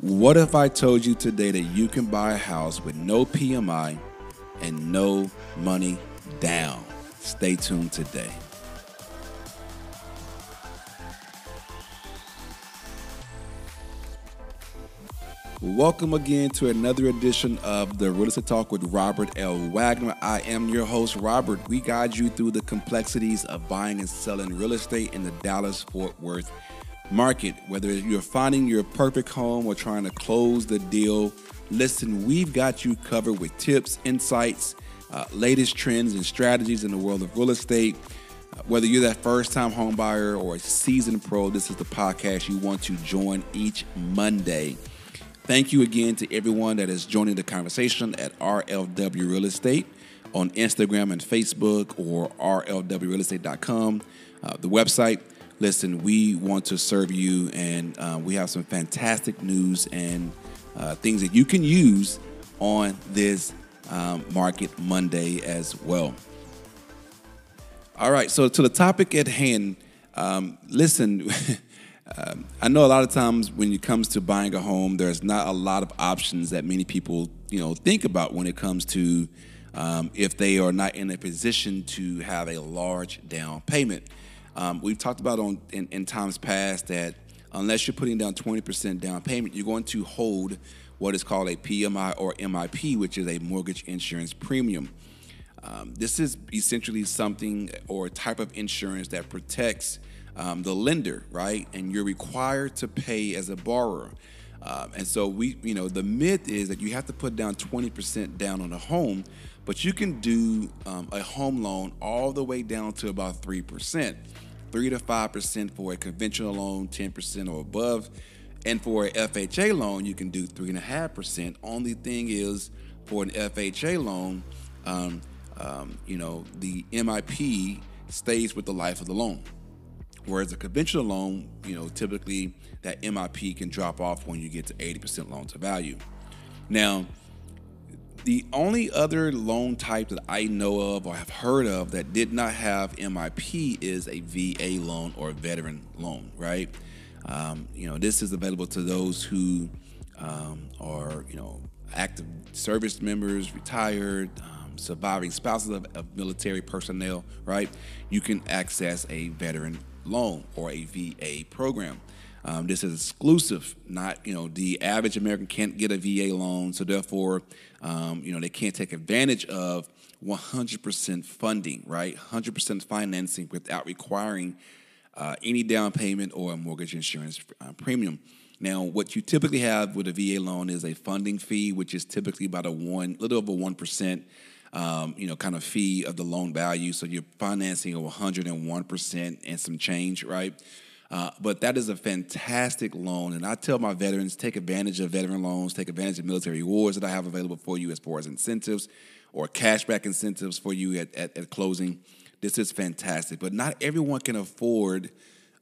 What if I told you today that you can buy a house with no PMI and no money down? Stay tuned today. Welcome again to another edition of the Real Estate Talk with Robert L. Wagner. I am your host, Robert. We guide you through the complexities of buying and selling real estate in the Dallas Fort Worth market. Whether you're finding your perfect home or trying to close the deal, listen, we've got you covered with tips, insights, uh, latest trends, and strategies in the world of real estate. Uh, whether you're that first time home buyer or a seasoned pro, this is the podcast you want to join each Monday. Thank you again to everyone that is joining the conversation at RLW Real Estate on Instagram and Facebook or rlwrealestate.com. Uh, the website, listen, we want to serve you and uh, we have some fantastic news and uh, things that you can use on this um, Market Monday as well. All right, so to the topic at hand, um, listen. Um, I know a lot of times when it comes to buying a home, there's not a lot of options that many people, you know, think about when it comes to um, if they are not in a position to have a large down payment. Um, we've talked about on in, in, times past that unless you're putting down 20% down payment, you're going to hold what is called a PMI or MIP, which is a mortgage insurance premium. Um, this is essentially something or a type of insurance that protects um, the lender, right? And you're required to pay as a borrower. Um, and so we, you know, the myth is that you have to put down 20% down on a home, but you can do um, a home loan all the way down to about 3%, 3 to 5% for a conventional loan, 10% or above. And for a FHA loan, you can do 3.5%. Only thing is, for an FHA loan, um, um, you know, the MIP stays with the life of the loan. Whereas a conventional loan, you know, typically that MIP can drop off when you get to 80% loan to value. Now, the only other loan type that I know of or have heard of that did not have MIP is a VA loan or a veteran loan, right? Um, you know, this is available to those who um, are, you know, active service members, retired, um, surviving spouses of, of military personnel, right? You can access a veteran loan or a VA program. Um, this is exclusive, not you know the average American can't get a VA loan, so therefore, um, you know they can't take advantage of 100% funding, right? 100% financing without requiring uh, any down payment or a mortgage insurance uh, premium. Now, what you typically have with a VA loan is a funding fee, which is typically about a one, little over one percent um, you know, kind of fee of the loan value. So you're financing of 101% and some change, right? Uh, but that is a fantastic loan. And I tell my veterans take advantage of veteran loans, take advantage of military rewards that I have available for you as far as incentives or cashback incentives for you at, at, at closing. This is fantastic. But not everyone can afford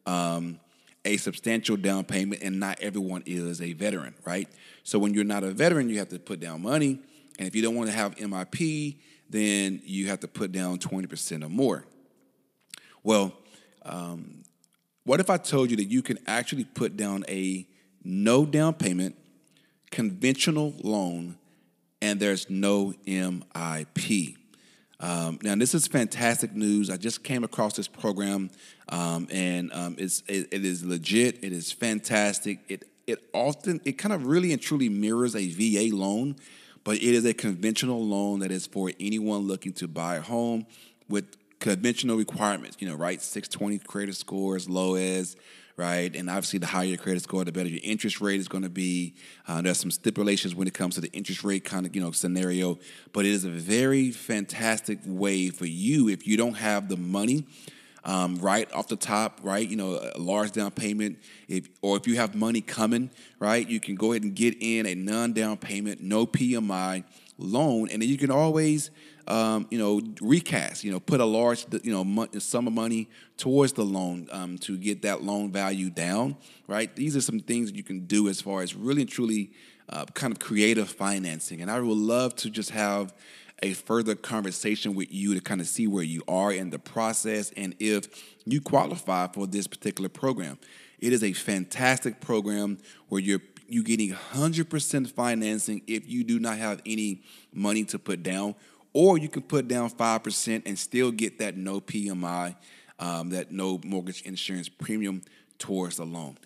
um, a substantial down payment, and not everyone is a veteran, right? So when you're not a veteran, you have to put down money. And if you don't want to have MIP, then you have to put down 20% or more. Well, um, what if I told you that you can actually put down a no down payment, conventional loan, and there's no MIP? Um, now, this is fantastic news. I just came across this program, um, and um, it's it, it is legit. It is fantastic. It it often it kind of really and truly mirrors a VA loan but it is a conventional loan that is for anyone looking to buy a home with conventional requirements, you know, right? 620 credit score as low as, right? And obviously, the higher your credit score, the better your interest rate is going to be. Uh, there's some stipulations when it comes to the interest rate kind of, you know, scenario, but it is a very fantastic way for you if you don't have the money um, right off the top, right? You know, a large down payment. If or if you have money coming, right, you can go ahead and get in a non-down payment, no PMI loan, and then you can always, um, you know, recast. You know, put a large, you know, sum of money towards the loan um, to get that loan value down. Right. These are some things you can do as far as really and truly uh, kind of creative financing, and I would love to just have a further conversation with you to kind of see where you are in the process and if you qualify for this particular program. It is a fantastic program where you're you getting 100% financing if you do not have any money to put down, or you can put down 5% and still get that no PMI, um, that no mortgage insurance premium towards the loan.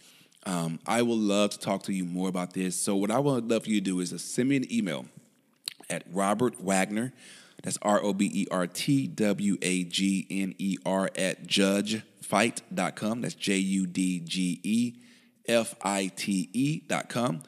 Um, I would love to talk to you more about this. So, what I would love for you to do is send me an email at Robert Wagner. That's R O B E R T W A G N E R at judgefite.com. That's J U D G E F I T E.com.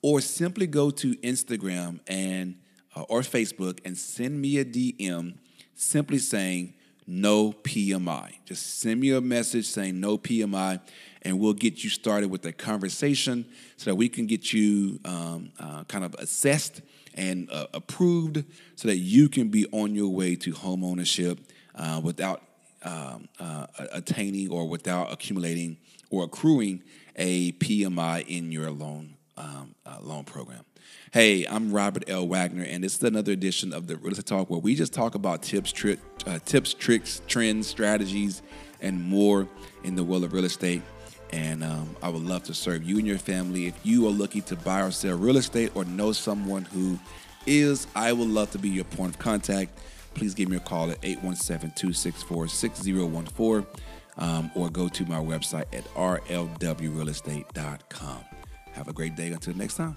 Or simply go to Instagram and uh, or Facebook and send me a DM simply saying no PMI. Just send me a message saying no PMI, and we'll get you started with a conversation so that we can get you um, uh, kind of assessed and uh, approved so that you can be on your way to home ownership uh, without um, uh, attaining or without accumulating or accruing a PMI in your loan um, uh, loan program. Hey, I'm Robert L. Wagner, and this is another edition of the Real Estate Talk where we just talk about tips, tri- uh, tips, tricks, trends, strategies, and more in the world of real estate. And um, I would love to serve you and your family. If you are looking to buy or sell real estate or know someone who is, I would love to be your point of contact. Please give me a call at 817 264 6014 um, or go to my website at rlwrealestate.com. Have a great day until next time.